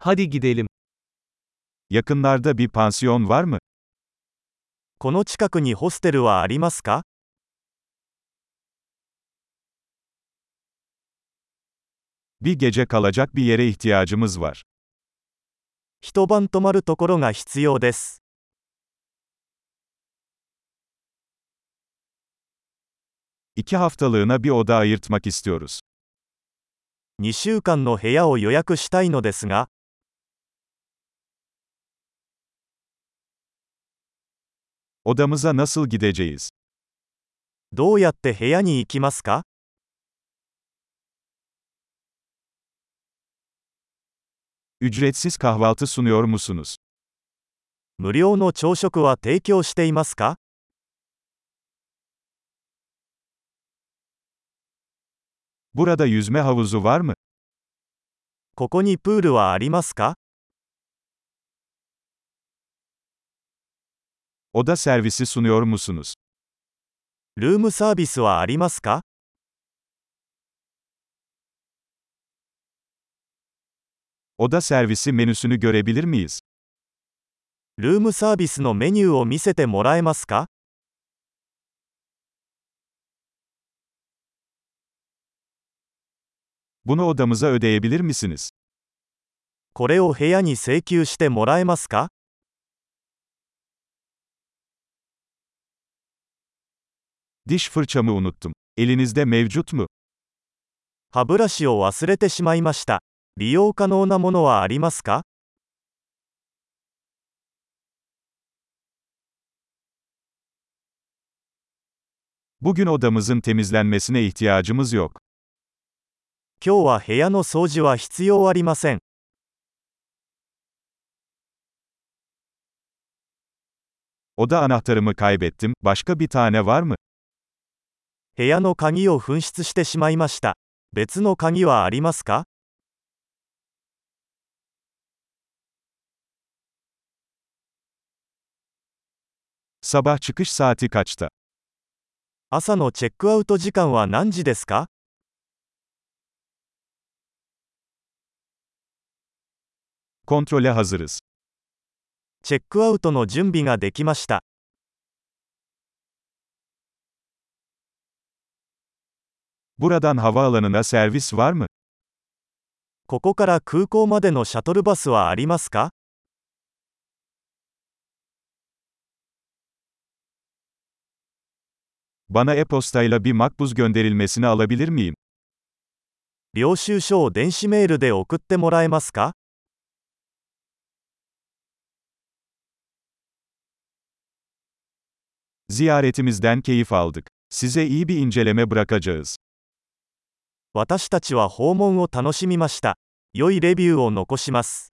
Hadi gidelim. Yakınlarda bir pansiyon var mı? この近くにホステルはありますか Bir gece kalacak bir yere ihtiyacımız var. 一晩泊まるところが必要です。İki haftalığına bir oda ayırtmak istiyoruz. 2週間の部屋を予約したいのですが、Odamıza nasıl gideceğiz? どうやって部屋に行きますか Ücretsiz kahvaltı sunuyor musunuz? 無料の朝食は提供していますか Burada yüzme havuzu var mı? ここにプールはありますか Oda servisi sunuyor musunuz? ルームサービスはありますか Oda servisi menüsünü görebilir miyiz? ルームサービスのメニューを見せてもらえますか Bunu odamıza ödeyebilir misiniz? これを部屋に請求してもらえますか Diş fırçamı unuttum. Elinizde mevcut mu? 歯ブラシを忘れてしまいました。利用可能なものはありますか Bugün odamızın temizlenmesine ihtiyacımız yok. 今日は部屋の掃除は必要ありません。 Oda anahtarımı kaybettim. Başka bir tane var mı? 部屋の鍵を紛失してしまいました。別の鍵はありますか?朝のチェックアウト時間は何時ですか？チェックアウトの準備ができました。Buradan havaalanına servis var mı? ここから空港までのシャトルバスはありますか Bana e-postayla bir makbuz gönderilmesini alabilir miyim? 領収書を電子メールで送ってもらえますか Ziyaretimizden keyif aldık. Size iyi bir inceleme bırakacağız. 私たちは訪問を楽しみました。良いレビューを残します。